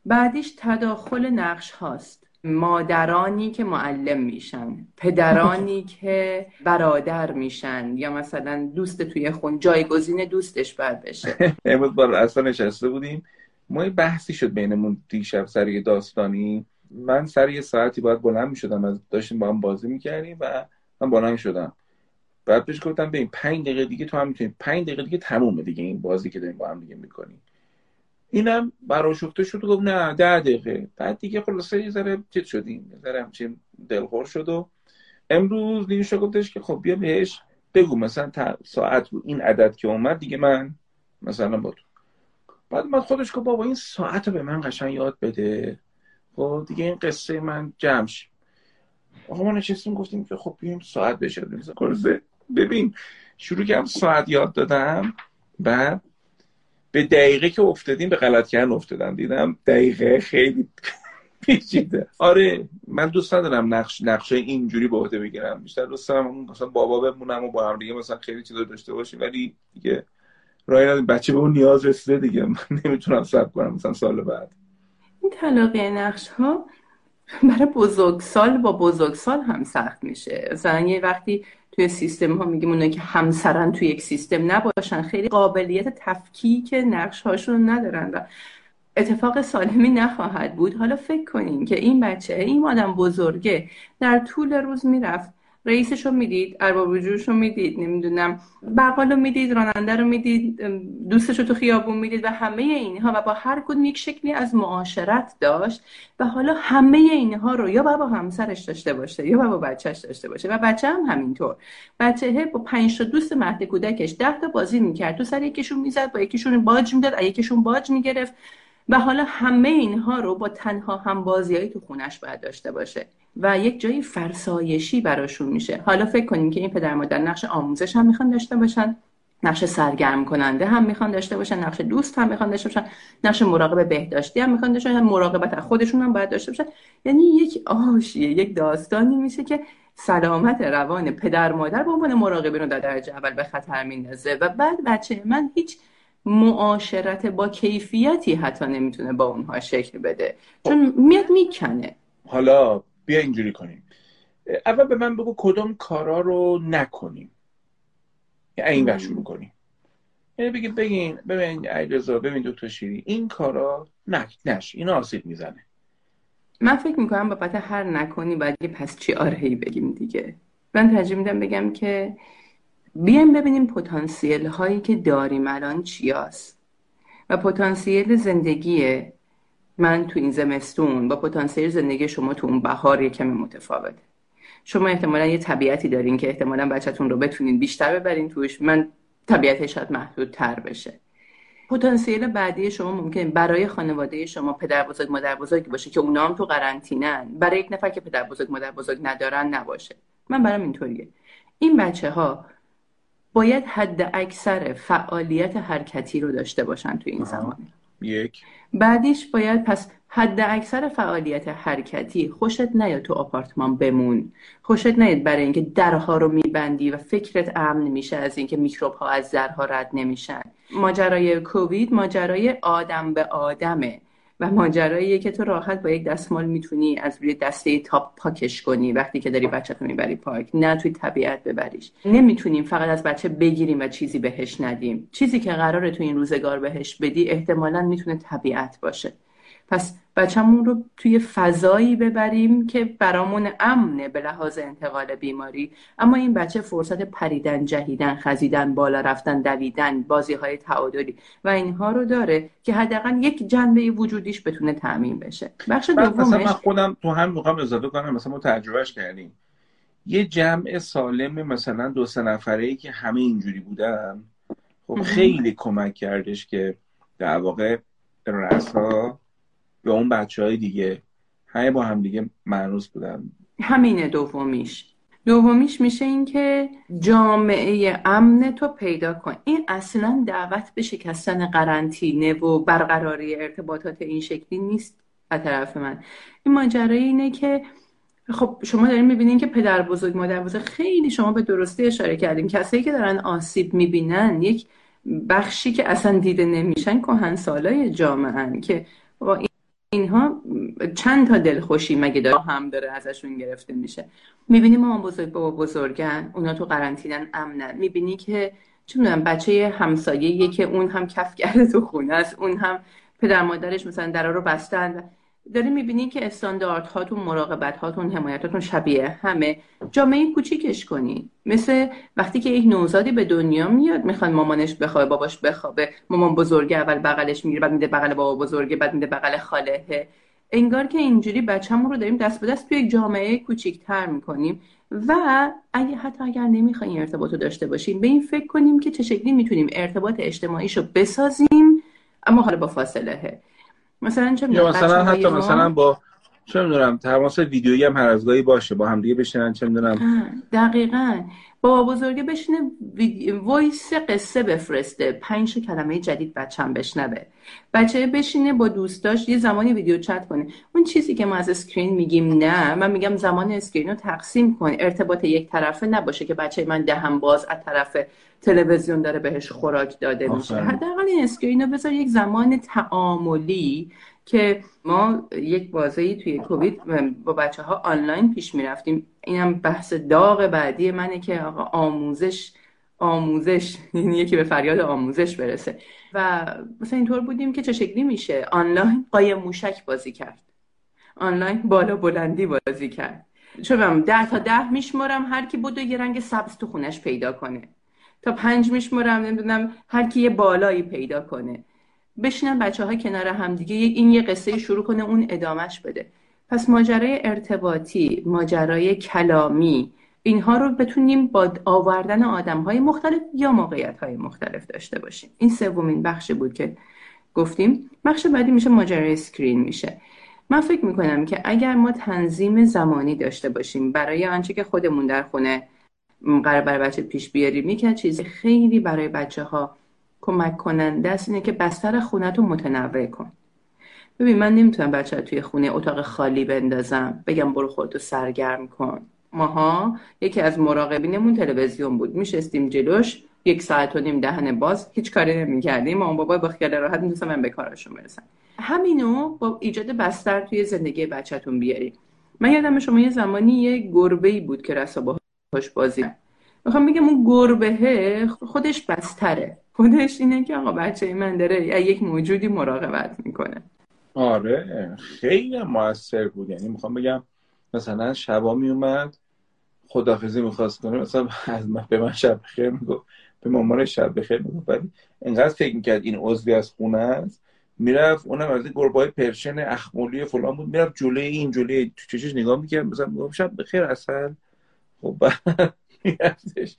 بعدیش تداخل نقش هاست. مادرانی که معلم میشن پدرانی <laughs> که برادر میشن یا مثلا دوست توی خون جایگزین دوستش باید بشه. <laughs> امروز با اصلا نشسته بودیم. ما یه بحثی شد بینمون دیشب سر یه داستانی. من سر یه ساعتی باید بلند می‌شدم از داشتیم با هم بازی می‌کردیم و من بلند شدم. بعد بهش گفتم ببین پنج دقیقه دیگه تو هم می‌تونی پنج دقیقه دیگه تمومه دیگه این بازی که داریم با هم دیگه می‌کنیم. اینم براشفته شد و گفت نه ده دقیقه. بعد دیگه خلاصه یه ذره چیز شدیم یه ذره همچین دلخور شد و امروز نیوشا گفتش که خب بیا بهش بگو مثلا ساعت رو این عدد که اومد دیگه من مثلا با تو. بعد من خودش گفت بابا این ساعت رو به من قشنگ یاد بده. خب دیگه این قصه من جمع شد. آقا ما نشستیم گفتیم که خب بیایم ساعت بشه. ببین شروع کردم ساعت یاد دادم. بعد به دقیقه که افتادیم به غلط کردن افتادم دیدم دقیقه خیلی پیچیده. آره من دوست ندارم نقش نقشه اینجوری به عهده بگیرم. بیشتر دوست دارم مثلا بابا بمونم و با هم دیگه مثلا خیلی چیزا داشته باشیم ولی دیگه رای ندارم بچه به اون نیاز رسیده دیگه. من نمی‌تونم صبر کنم مثلا سال بعد. این تلاقی نقش ها <laughs> برای بزرگسال با بزرگسال هم سخت میشه. مثلا یه وقتی توی سیستم ها میگیم اونایی که همسرن توی یک سیستم نباشن خیلی قابلیت تفکیک نقش هاشون ندارن و اتفاق سالمی نخواهد بود. حالا فکر کنین که این بچه این آدم بزرگه در طول روز می‌رفت رئیسش رو می‌دید ارباب وجودش رو می‌دید نمی‌دونم بقال رو می‌دید راننده رو می‌دید دوستش رو تو خیابون می‌دید و همه اینها و با هر کدوم یک شکلی از معاشرت داشت و حالا همه اینها رو یا با همسرش داشته باشه یا با بچهش داشته باشه و بچه هم همینطور. بچه با پنج تا دوست مهد کودکش ده تا بازی می‌کرد. تو سر یکیشون می‌زد با یکیشون باج می‌داد یکیشون باج می‌گرفت و حالا همه اینها رو با تنها هم بازیایی تو خونش باید داشته باشه. و یک جایی فرسایشی براشون میشه. حالا فکر کنیم که این پدر مادر نقش آموزش هم می‌خوان داشته باشن نقش سرگرم کننده هم می‌خوان داشته باشن نقش دوست هم می‌خوان داشته باشن نقش مراقب بهداشتی هم می‌خوان داشته باشن مراقبت خودشون هم باید داشته باشن. یعنی یک آشیه یک داستانی میشه که سلامت روان پدر مادر به عنوان مراقبین رو در درجه اول به خطر میندازه و بعد بچه من هیچ معاشرت با کیفیتی حتی نمی‌تونه با اونها شکل بده. چون میاد می‌کنه. حالا بیا اینجوری کنیم. اول به من بگو کدوم کارا رو نکنیم. یعنی این شروع کنیم. یعنی بگید بگین ببین علیرضا ببین دکتر شیری این کارا نه نش این آسیب می‌زنه. من فکر می‌کنم بابت هر نکنی باید پس چی آرهی بگیم دیگه. من ترجیح میدم بگم که بیایم ببینیم پتانسیل هایی که داریم الان چیاست. و پتانسیل زندگی من تو این زمستون با پتانسیل زندگی شما تو اون بهار یه کمی متفاوته. شما احتمالا یه طبیعتی دارین که احتمالا بچهتون رو بتونین بیشتر ببرین توش. من طبیعتش شاید محدود تر بشه. پتانسیل بعدی شما ممکن برای خانواده شما پدر بزرگ مادر بزرگ باشه که اونا هم تو قرنطینن برای یک نفر که پدر بزرگ مادر بزرگ ندارن نباشه. من برام اینطوریه. این بچه ها باید حد اکثر فعالیت حرکتی رو داشته باشن تو این زمان یک. بعدیش باید پس حد اکثر فعالیت حرکتی خوشت نیاد تو آپارتمان بمون. خوشت نیاد برای اینکه درها رو میبندی و فکرت امن میشه از اینکه میکروب ها از درها رد نمیشن. ماجرای کووید ماجرای آدم به آدمه. و ماجراییه که تو راحت با یک دستمال می‌تونی از روی دسته تاپ پاکش کنی وقتی که داری بچه رو می‌بری پارک نه توی طبیعت ببریش. نمی‌تونیم فقط از بچه بگیریم و چیزی بهش ندیم. چیزی که قراره تو این روزگار بهش بدی احتمالا می‌تونه طبیعت باشه. پس بچه‌مون رو توی فضایی ببریم که برامون امنه به لحاظ انتقال بیماری. اما این بچه فرصت پریدن جهیدن خزیدن بالا رفتن دویدن بازی های تعادلی و اینها رو داره که حداقل یک جنبه وجودیش بتونه تعمین بشه. بخش دومش من خودم تو هم می‌خوام اضافه کنم مثلا ما تجربهش کردیم. یه جمع سالم مثلا دو سه نفره ای که همه اینجوری بودن خب خیلی کمک کردش که در واقع رسا به اون بچه های دیگه. همه با هم دیگه معنوس بودن. همینه دومیش. دومیش میشه این که جامعه امن تو پیدا کن. این اصلا دعوت به شکستن قرنطینه و برقراری ارتباطات این شکلی نیست از طرف من. این ماجرا اینه که خب شما دارین می‌بینین که پدر بزرگ مادر بزرگ خیلی شما به درستی اشاره کردیم کسایی که دارن آسیب می‌بینن یک بخشی که اصلا دیده نمیشن کهن سالای جامعه که اینها چند تا دلخوشی مگه داره هم داره ازشون گرفته میشه؟ می‌بینی مامان بزرگ بابا بزرگن اونا تو قرنطینن امنن. می‌بینی که چه می‌دونم بچه همسایه که اون هم کف کرده تو خونه است اون هم پدر مادرش مثلا درا رو بستن داری می‌بینی که استاندارد هاتون مراقبت هاتون حمایتاتون شبیه همه. جامعه کوچیکش کنی مثل وقتی که یک نوزادی به دنیا میاد می‌خواد مامانش بخوابه باباش بخوابه. مامان بزرگه اول بغلش می‌گیره بعد میده بغل بابا بزرگه بعد میده بغل خاله. انگار که اینجوری بچه‌مون رو داریم دست به دست توی یک جامعه کوچیکتر می‌کنیم. و اگه حتی اگر نمی‌خوایم ارتباط رو داشته باشیم به این فکر کنیم که چه شکلی می‌تونیم ارتباط اجتماعیشو بسازیم اما حالا با فاصله. مثلا چه یا مثلا حتی مثلا با چه می‌دونم تماس ویدیویی هم هر از گاهی باشه با هم دیگه بشینن چه می‌دونم. دقیقا. با بزرگه بشینه voice قصه بفرسته. پنج کلمه جدید بچم بشنوه. بچه بشینه با دوستاش یه زمانی video chat کنه. اون چیزی که ما از screen میگیم نه من میگم زمان screen رو تقسیم کن. ارتباط یک طرفه نباشه که بچه من دهم باز از طرف تلویزیون داره بهش خوراک داده میشه. حداقل این screen رو بذار یک زمان تعاملی. که ما یک بازه توی کووید با بچه ها آنلاین پیش می‌رفتیم. اینم بحث داغ بعدی منه که آقا آموزش آموزش یعنی یکی به فریاد آموزش برسه. و مثلا اینطور بودیم که چه شکلی میشه؟ آنلاین قایم موشک بازی کرد. آنلاین بالا بلندی بازی کرد. چون ده تا ده میشمرم هر کی بود یه رنگ سبز تو خونش پیدا کنه. تا پنج میشمرم نمی‌دونم هر کی یه بالایی پیدا کنه. بشینن بچه ها کنار همدیگه این یه قصه شروع کنه اون ادامش بده. پس ماجرای ارتباطی ماجرای کلامی اینها رو بتونیم با آوردن آدم های مختلف یا موقعیت های مختلف داشته باشیم. این سومین بخشی بود که گفتیم. بخش بعدی میشه ماجرای اسکرین میشه. من فکر می‌کنم که اگر ما تنظیم زمانی داشته باشیم برای آنچه که خودمون در خونه قرار برای بچه پیش بیاریم یکی چیز خیلی برای بچه ها کمک کننده است اینه که بستر خونه تو متنوع کن. ببین من نمی‌تونم بچه توی خونه اتاق خالی بندازم. بگم برو خودتو سرگرم کن. ماها یکی از مراقبینمون تلویزیون بود. میشستیم جلوش. یک ساعت و نیم دهن باز. هیچ کاری نمی‌کردیم. مامان بابا با خیال راحت می‌تونستم من به کارشون برسن. همینو با ایجاد بستر توی زندگی بچهتون بیاریم. من یادم شما یه زمانی یه گربه ای بود که رسا باهاش بازی می‌خوام بگم اون گربه خودش بستره. خودش اینه که آقا بچه من داره یک موجودی مراقبت می‌کنه. آره خیلی موثر بود. یعنی می‌خوام بگم مثلا شبا میومد خدافزی می‌خواست کنه مثلا از من به من شب بخیر می‌گفت به مامان شب بخیر می‌گفت. ولی انقدر فکر می‌کرد این عضوی از خونه است. می‌رفت اونم از گربه های پرشن اخمولی فلان بود. می‌رفت جلوی این جلوی تو چشش نگاه می‌کرد مثلا شب بخیر اصل. خب میرفتش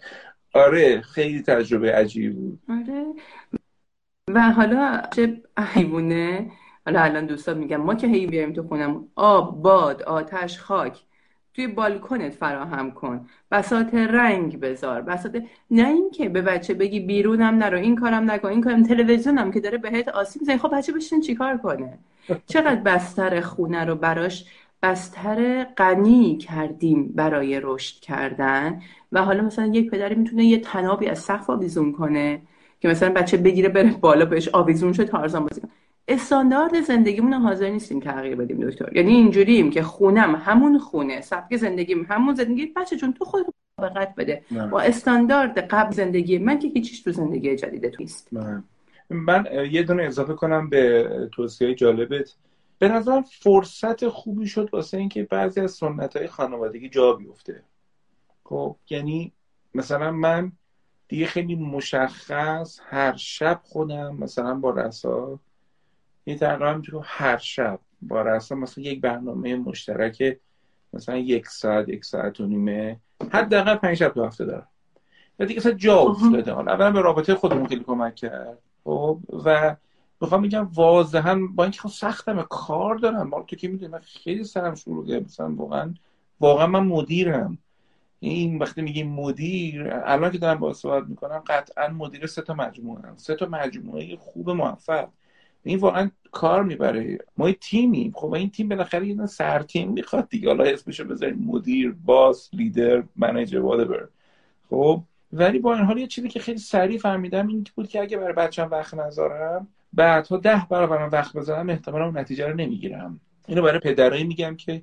آره خیلی تجربه عجیبی بود. آره. و حالا چه حیوانه حالا الان دوستان میگم ما که هی بیایم تو خونم آب باد آتش خاک. توی بالکنت فراهم کن. بسات رنگ بذار. بسات نه اینکه به بچه بگی بیرونم نرو این کارم نکن این کارم. تلویزیونم که داره بهت آسیب می‌زنه. خب بچه بشین چیکار کنه؟ چقدر بستر خونه رو براش بستر غنی کردیم برای رشد کردن؟ و حالا مثلا یک پدری می‌تونه یه تنابی از سقف آویزون کنه که مثلا بچه بگیره بره بالا بهش آویزون شد تارزان بازی کنه. استاندارد زندگیمون حاضر نیستیم تغییر بدیم دکتر. یعنی اینجوریم که خونم همون خونه سبک زندگیم همون زندگی. بچه چون تو خود مطابقت بده. با استاندارد قبل زندگی من که هیچیش تو زندگی جدید نیست. من یه دونه اضافه کنم به توصیه جالبت. به نظرم فرصت خوبی شد واسه اینکه بعضی از سنت های خانوادگی جا بیفته. خب یعنی مثلا من دیگه خیلی مشخص هر شب خودم مثلا با رسا یه تقریبا تو هر شب با رسا مثلا یک برنامه مشترک مثلا یک ساعت یک ساعت و نیمه حداقل پنج شب تو هفته دارم. یا دیگه جا افتاده. حالا اولا به رابطه خودمون خیلی کمک کرد. خب و می‌خوام بگم واضحا با اینکه خب سختم کار دارم. ما تو که می‌دونی من خیلی سرم شروع مثلا واقعا واقعا من مدیرم. این وقتی میگیم مدیر الان که دارم با صحبت می‌کنم قطعا مدیر سه تا مجموعه هم. سه تا مجموعه خوب موفق. این واقعا کار می‌بره. ما تیمیم. خب این تیم بالاخره یه سر تیم می‌خواد دیگه. حالا اسمشو بذاریم مدیر باس لیدر منیجر وادبر خب؟ ولی با این حال یه چیزی که خیلی سریع فهمیدم این بود که اگه برای بچم وقت نذارم بعدها ده برابر من وقت بذارم احتمالا نتیجه رو نمی‌گیرم. اینو برای پدرایی میگم که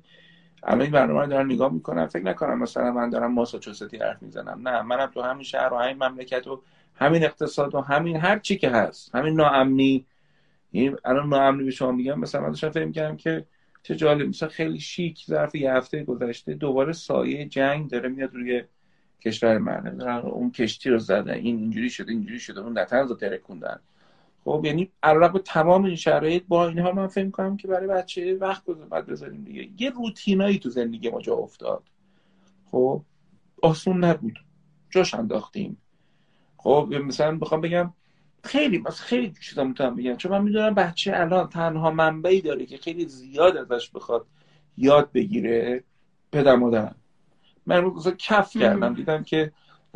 الان این برنامه رو دارن نگاه می‌کنم فکر نکنم مثلا من دارم ماساچوستی حرف می‌زنم. نه منم تو همین شهر و همین مملکت و همین اقتصاد و همین هر چی که هست همین ناامنی. این الان ناامنی به شما میگم مثلا من داشتم فکر می‌کردم که چه جالب مثلا خیلی شیک ظرف یه هفته گذشته دوباره سایه جنگ داره میاد روی کشور من. اون کشتی رو زدن این اینجوری شده اینجوری شده اون نتنز رو ترکوندن. خب یعنی علاوه تمام این شرایط با این حال من فکر کنم که برای بچه وقت باید بذاریم دیگه. یه روتینایی تو زندگی ما جا افتاد. خب آسون نبود. جاش انداختیم. خب مثلا بخوام بگم خیلی بس خیلی چیزا می‌تونم بگم. چون من می‌دونم بچه الان تنها منبعی داره که خیلی زیاد ازش بخواد یاد بگیره پدر مادرم من مثلا کف کردم. دیدم که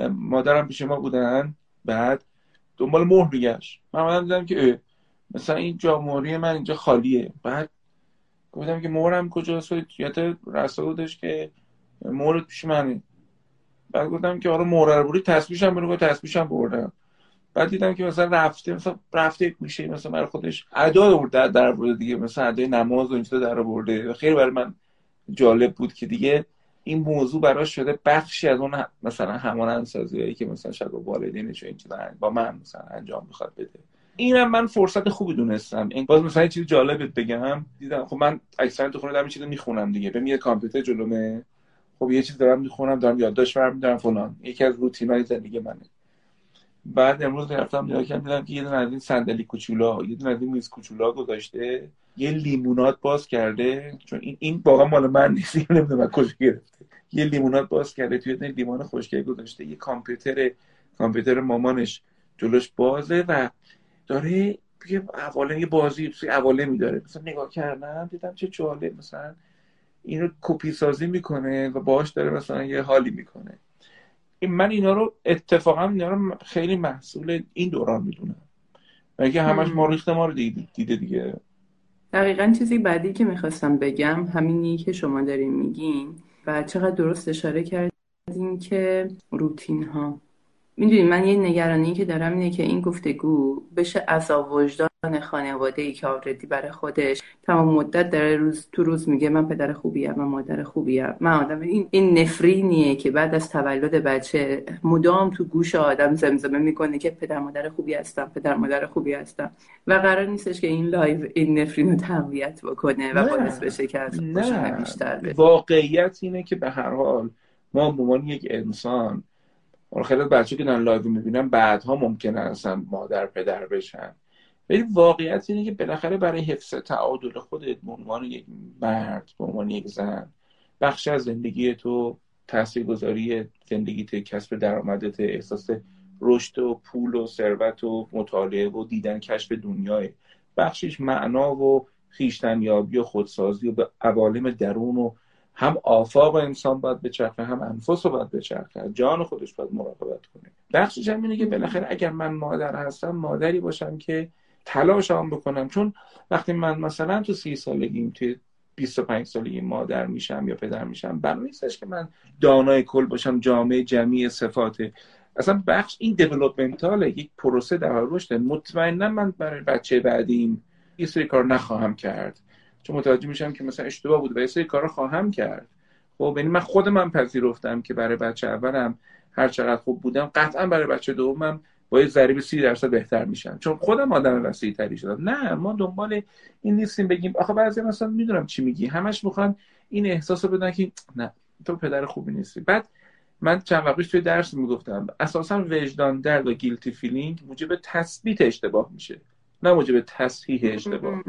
مادرم پیش ما بودن. بعد دنبال مهر میگشت. من آمدم دیدم که مثلا این جا مهری من اینجا خالیه. بعد گفتم که مهرم کجاست؟ یادت رسا بودش که مهرت پیش منه. بعد گفتم که آره مهر رو بردی تسبیحم برو تسبیحم بردم. بعد دیدم که مثلا رفته مثلا رفته میشه مثلا برای خودش ادا در در برده دیگه. مثلا ادای نماز و اینجا در برده خیلی برای من جالب بود که دیگه این موضوع براش شده بخشی از اون مثلا همان هایی که مثلا شاید با والدینش این با من مثلا انجام می‌خواد بده. اینم من فرصت خوبی دونستم. این باز مثلا چیز جالبت بگم. دیدم خب من اکثرا تو خونه دارم چیزو می‌خونم دیگه. به میاد کامپیوتر جلومه. خب یه چیز دارم می‌خونم دارم یادداشت برمیدارم فلان. یکی از روتینای زندگی منه. بعد امروز رفتم نگاه کردم دیدم که یه دونه از این صندلی کوچولا یه دونه از این میز کوچولا گذاشته. یه لیمونات باز کرده. چون این این واقعا مال من نیست نمی‌دونم از کجا گرفته. یه لیمونات باز کرده توی یه لیوان خشکی گذاشته. یه کامپیوتر کامپیوتر مامانش جلوش بازه و داره یه اواله یه بازی اواله میداره. مثلا نگاه کردم دیدم چه جالب مثلا اینو کپی سازی می‌کنه و باهاش داره مثلا یه حالی می‌کنه. من اینا رو اتفاقا اینا رو خیلی محصول این دوران می‌دونم. و همش ما ریخت ما رو دیده دیگه؟ دقیقا چیزی بعدی که می‌خواستم بگم همینی که شما دارین میگین و چقدر درست اشاره کردین که روتین ها می‌دونی من یه نگرانی که دارم اینه که این گفتگو بشه عذاب وجدان خانواده ای که آوردی برای خودش تمام مدت داره روز تو روز میگه من پدر خوبیم من مادر خوبیم. من آدم این این نفرینیه که بعد از تولد بچه مدام تو گوش آدم زمزمه می‌کنه که پدر مادر خوبی هستم پدر مادر خوبی هستم. و قرار نیستش که این live این نفرین رو تقویت بکنه و باعث بشه که از بیشتر بده واقعیت اینه که به هر حال ما به یک انسان خیلی بچه که دارن live می‌بینن بعدها ممکنه اصلا مادر پدر بشن. ولی واقعیت اینه که بالاخره برای حفظ تعادل خودت به عنوان یک مرد به عنوان یک زن بخش از زندگی تو تاثیرگذاری زندگیت کسب درآمدت احساس رشد و پول و ثروت و مطالعه و دیدن کشف دنیای. بخشش معنا و خیشتن و خودسازی و به عوالم درون و هم آفاق انسان باید بچرخه هم انفس رو باید بچرخه. جان خودش باید مراقبت کنه. بخشش هم اینه که بالاخره اگر من مادر هستم مادری باشم که تلاش هم بکنم. چون وقتی من مثلا تو سی سالگیم توی 25 سالگی مادر میشم یا پدر میشم برای نیستش که من دانای کل باشم جامعه جمعی صفات. اصلا بخش این دیولوپمنتاله یک پروسه در حال رشد. مطمئنا من برای بچه بعدیم یه سری کار نخواهم کرد. چون متوجه میشم که مثلا اشتباه بود و یه سری کار خواهم کرد. خب یعنی من خودم من پذیرفتم که برای بچه اولم هر چقدر خوب بودم قطعا برای بچه دومم با یه ضریب سی درصد بهتر میشن. چون خودم آدم وسیع تری شدم. نه ما دنبال این نیستیم بگیم آخه بعضی مثلا می‌دونم چی میگی. همش می‌خوان این احساس رو بدن که نه تو پدر خوبی نیستی. بعد من چند وقت توی درس می‌گفتم اساسا وجدان درد و guilty feeling موجب تثبیت اشتباه میشه. نه موجب تصحیح اشتباه.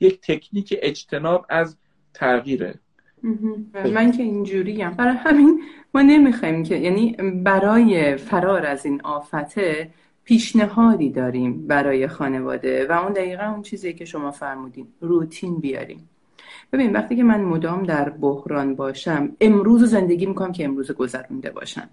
یک تکنیک اجتناب از تغییره. من که اینجوریم. برای همین ما نمی‌خوایم که یعنی برای فرار از این آفته پیشنهادی داریم برای خانواده و اون دقیقا اون چیزی که شما فرمودین روتین بیاریم. ببین وقتی که من مدام در بحران باشم امروز زندگی می‌کنم که امروز گذرونده باشم.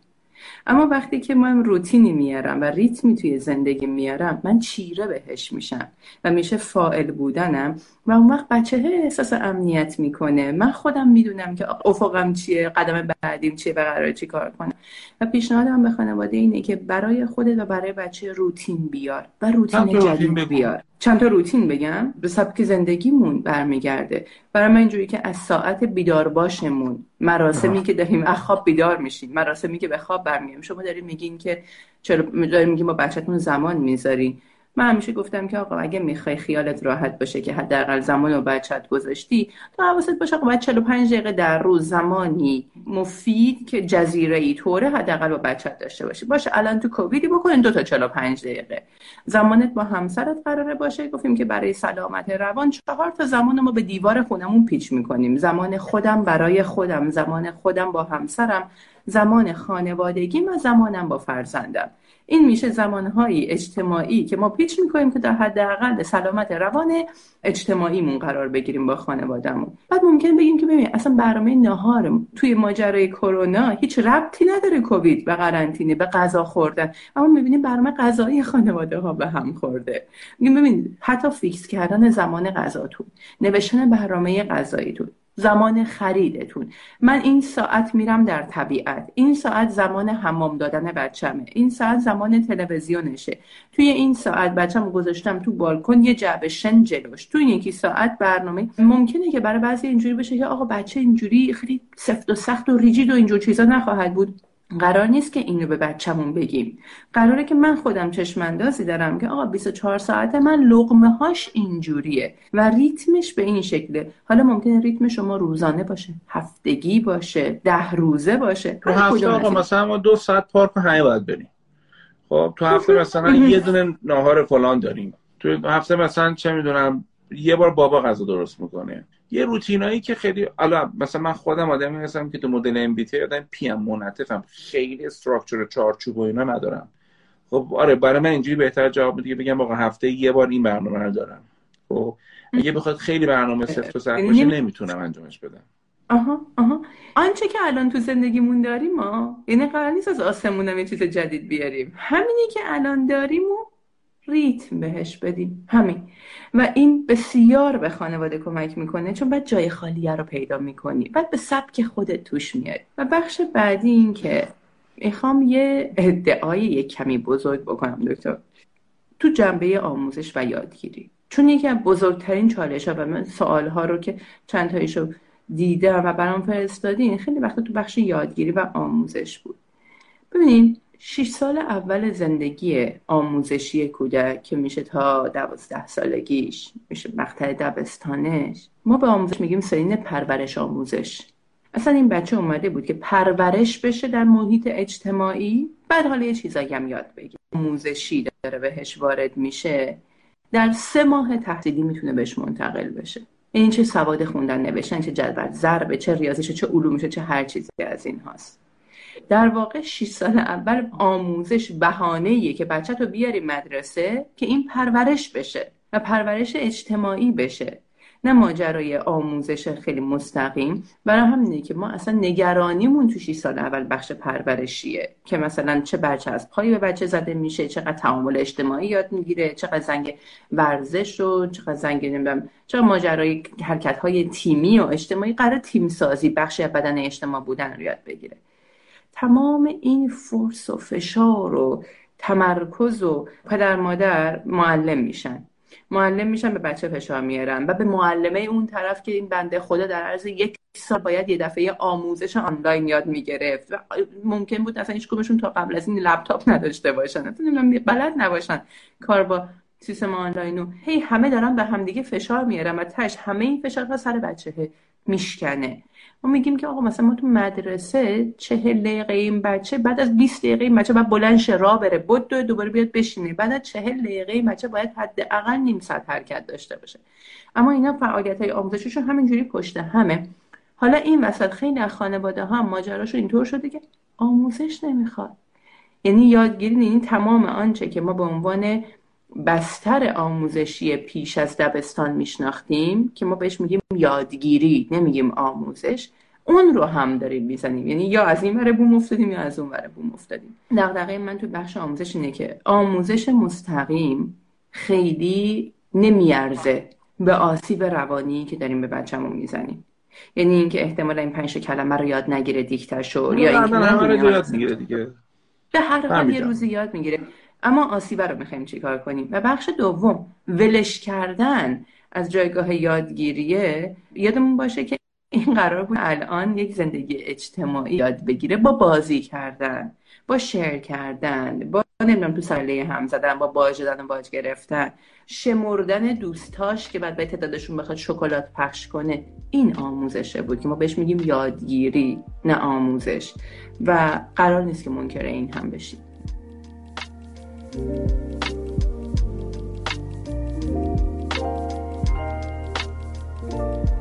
اما وقتی که من روتینی میارم و ریتمی توی زندگی میارم من چیره بهش میشم و میشه فائل بودنم و اون وقت بچه احساس امنیت می‌کنه. من خودم می‌دونم که افقم چیه قدم بعدیم چیه و قراره چی کار کنم. و پیشنهادم به خانواده اینه که برای خودت و برای بچه روتین بیار و روتین جدید بیار. چند تا روتین بگم. به سبک زندگیمون برمیگرده. برای من اینجوری که از ساعت بیدار باشمون مراسمی که داریم از خواب بیدار میشیم مراسمی که به خواب برمیگردیم شما داریم میگین که چرا داریم میگیم با بچهتون زمان می‌ذارین من همیشه گفتم که آقا اگه می‌خوای خیالت راحت باشه که حداقل زمان رو بچت گذاشتی تو حواست باشه آقا باید 45 دقیقه در روز زمانی مفید که جزیره ای طوره حداقل با بچت داشته باشی. باشه الان تو کوویدی بکنین دو تا 45 دقیقه. زمانت با همسرت قراره باشه. گفتیم که برای سلامت روان چهار تا زمان ما به دیوار خونمون پیچ می‌کنیم. زمان خودم برای خودم زمان خودم با همسرم زمان خانوادگی و زمانم با فرزندم. این میشه زمانهایی اجتماعی که ما پیچ می‌کنیم که در حداقل سلامت روان اجتماعیمون قرار بگیریم با خانوادهمون. بعد ممکن بگیم که ببین اصلا برنامه نهار توی ماجرای کرونا هیچ ربطی نداره کووید و قرنطینه به غذا خوردن. اما می‌بینیم برنامه غذایی خانواده ها به هم خورده. میگیم ببین حتی فیکس کردن زمان غذاتون نوشتن برنامه غذاییتون. زمان خریدتون. من این ساعت میرم در طبیعت. این ساعت زمان حمام دادن بچمه این ساعت زمان تلویزیونشه. توی این ساعت بچم گذاشتم تو بالکن یه جعبه شن جلوش. توی یکی ساعت برنامه. ممکنه که برای بعضی اینجوری بشه که آقا بچه اینجوری خیلی سفت و سخت و ریجید و اینجور چیزا نخواهد بود. قرار نیست که اینو به بچه‌مون بگیم. قراره که من خودم چشماندازی دارم که آقا 24 ساعت من لقمه هاش اینجوریه و ریتمش به این شکله. حالا ممکنه ریتم شما روزانه باشه هفتگی باشه ده روزه باشه. تو هفته آقا مثلا ما دو ساعت پارک همه باید بریم. خب تو هفته <laughs> مثلا یه دونه ناهار فلان داریم. تو هفته مثلا چه می‌دونم یه بار بابا غذا درست می‌کنه. یه روتینایی که خیلی حالا مثلا من خودم آدمی هستم که تو مدل ام بی تی آدم پی ام منعطفم. خیلی استراکچر چارچوب و اینا ندارم. خب آره برای من اینجوری بهتر جواب میده بگم آقا هفته یه بار این برنامه رو دارم. خب اگه بخواد خیلی برنامه سفت و سخت باشه نمی‌تونم انجامش بدم. آها آها. آنچه که الان تو زندگیمون داریم ما یعنی قرار نیست از آسمون یه چیز جدید بیاریم. همینی که الان داریم و ریتم بهش بدیم. همین. و این بسیار به خانواده کمک می‌کنه چون بعد جای خالیه رو پیدا می‌کنی. بعد به سبک خودت توش میاری و بخش بعدی این که می‌خوام یه ادعای یک کمی بزرگ بکنم دکتر. تو جنبه آموزش و یادگیری. چون یکی از بزرگترین چالش ها و من سوال ها رو که چند تایشو دیدم و برام فرستادین خیلی وقت تو بخش یادگیری و آموزش بود. ببینید شش سال اول زندگی آموزشی کودک که میشه تا دوازده سالگیش میشه مقطع دبستانش ما به آموزش میگیم سنین پرورش آموزش. اصلا این بچه اومده بود که پرورش بشه در محیط اجتماعی؟ بعد حالا یه چیزایی هم یاد بگیر. آموزشی داره بهش وارد میشه در سه ماه تحصیلی می‌تونه بهش منتقل بشه. این چه سواد خوندن نوشتن چه جدول ضربه چه ریاضیشه چه علومشه چه هر چیزی از این هاست. در واقع 6 سال اول آموزش بهانه که بچه تو بیاری مدرسه که این پرورش بشه و پرورش اجتماعی بشه نه ماجرای آموزش خیلی مستقیم. برای همینه که ما اصلا نگرانیمون تو 6 سال اول بخش پرورشیه که مثلا چه بچه از پای به بچه زده میشه چقدر تعامل اجتماعی یاد می‌گیره چقدر زنگ ورزش و چقدر زنگ نمی‌دونم چقدر ماجرای حرکت های تیمی و اجتماعی قرار تیم سازی بخش بدن اجتماع بودن رو یاد بگیره. تمام این فرس و فشار و تمرکز و پدر مادر معلم میشن. معلم میشن به بچه فشار میارن و به معلمه اون طرف که این بنده خدا در عرض یک سال باید یه دفعه آموزش آنلاین یاد می‌گرفت. و ممکن بود اصلا هیچ تا قبل از این لپتاپ نداشته باشن. بلد نباشن کار با سیستم آنلاین و هی همه دارن به همدیگه فشار میارن و تش همه این فشار سر بچه میشکنه. ما میگیم که آقا مثلا ما تو مدرسه چهل دقیقه این بچه بعد از 20 دقیقه این بچه باید بلند شه راه بره بود دو دوباره بیاد بشینه. بعد از چهل دقیقه این بچه باید حداقل نیم ساعت حرکت داشته باشه. اما اینا فعالیت های آموزشیشون همینجوری پشت همه. حالا این وسط خیلی از خانواده ها ماجراشون اینطور شده که آموزش نمی‌خواد. یعنی یادگیری یعنی تمام آنچه که ما به عنوان بستر آموزشی پیش از دبستان میشناختیم که ما بهش میگیم یادگیری نمیگیم آموزش. اون رو هم داریم می‌زنیم. یعنی یا از این وره بوم افتادیم یا از اون وره بوم افتادیم. دقیقه من تو بخش آموزش اینه که آموزش مستقیم خیلی نمیارزه به آسیب روانی که داریم به بچه‌مون می‌زنیم. یعنی اینکه احتمال این پنج کلمه رو یاد نگیره دیکتشو یا اینکه یاد می‌گیره دیگه. به هر حال یه روزی یاد می‌گیره. اما آسیبه رو می‌خوایم چیکار کنیم؟ و بخش دوم ولش کردن از جایگاه یادگیریه یادمون باشه که این قرار بود الان یک زندگی اجتماعی یاد بگیره با بازی کردن با شیر کردن با نمی‌دونم تو ساله هم زدن با باج دادن باج گرفتن شمردن دوستاش که بعد به تعدادشون بخواد شکلات پخش کنه. این آموزشه بود که ما بهش میگیم یادگیری نه آموزش. و قرار نیست که منکر این هم بشیم. thank you